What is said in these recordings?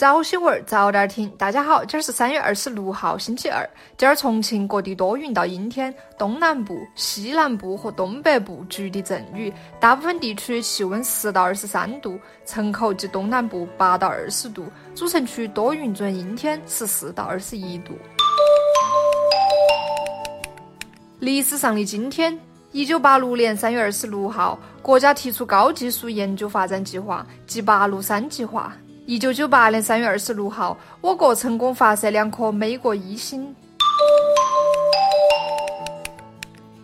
早新闻，早点听。大家好，今儿是三月二十六号，星期二。今儿重庆各地多云到阴天，东南部、西南部和东北部局地阵雨，大部分地区气温十到二十三度，城口及东南部八到二十度，主城区多云转阴天，十四到二十一度。历史上的今天，一九八六年三月二十六号，国家提出高技术研究发展计划，即八六三计划。一九九八年三月二十六号，我国成功发射两颗美国一星。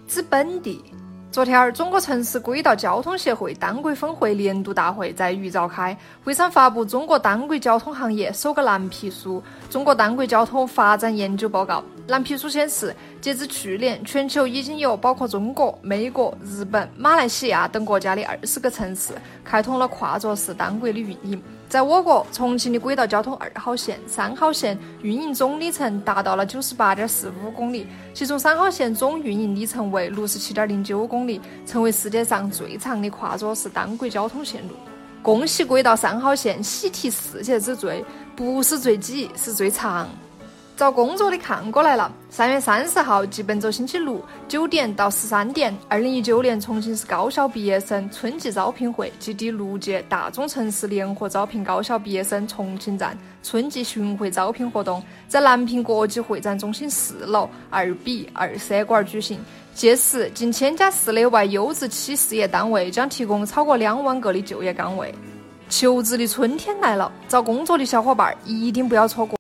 之本地，昨天儿，中国城市轨道交通协会单轨分会年度大会在渝召开，会上发布中国单轨交通行业首个蓝皮书《中国单轨交通发展研究报告》。蓝皮书显示，截至去年，全球已经有包括中国、美国、日本、马来西亚等国家的二十个城市开通了跨座式单轨的运营。在我国，重庆的轨道交通二号线、三号线运营总里程达到了九十八点四五公里，其中三号线总运营里程为六十七点零九公里，成为世界上最长的跨座式单轨交通线路。恭喜轨道三号线喜提世界之最，不是最挤，是最长。找工作的看过来了。三月三十号，即本周星期六九点到十三点，二零一九年重庆市高校毕业生春季招聘会暨第六届大中城市联合招聘高校毕业生重庆站春季巡回招聘活动在南平国际会展中心四楼二 B 二三馆举行。届时，近千家市内外优质企事业单位将提供超过两万个的就业岗位。求职的春天来了，找工作的小伙伴一定不要错过。